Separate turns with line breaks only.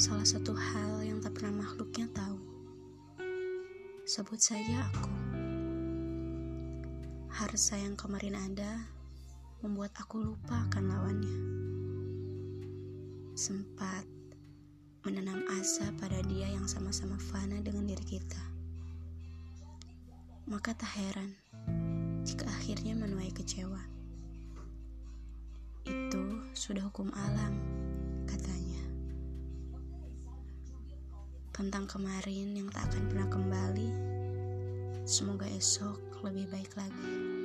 salah satu hal yang tak pernah makhluknya tahu. Sebut saja aku. Harsa yang kemarin ada membuat aku lupa akan lawannya. Sempat menanam asa pada dia yang sama-sama fana dengan diri kita. Maka tak heran jika akhirnya menuai kecewa. Itu sudah hukum alam, Tentang kemarin yang tak akan pernah kembali, semoga esok lebih baik lagi.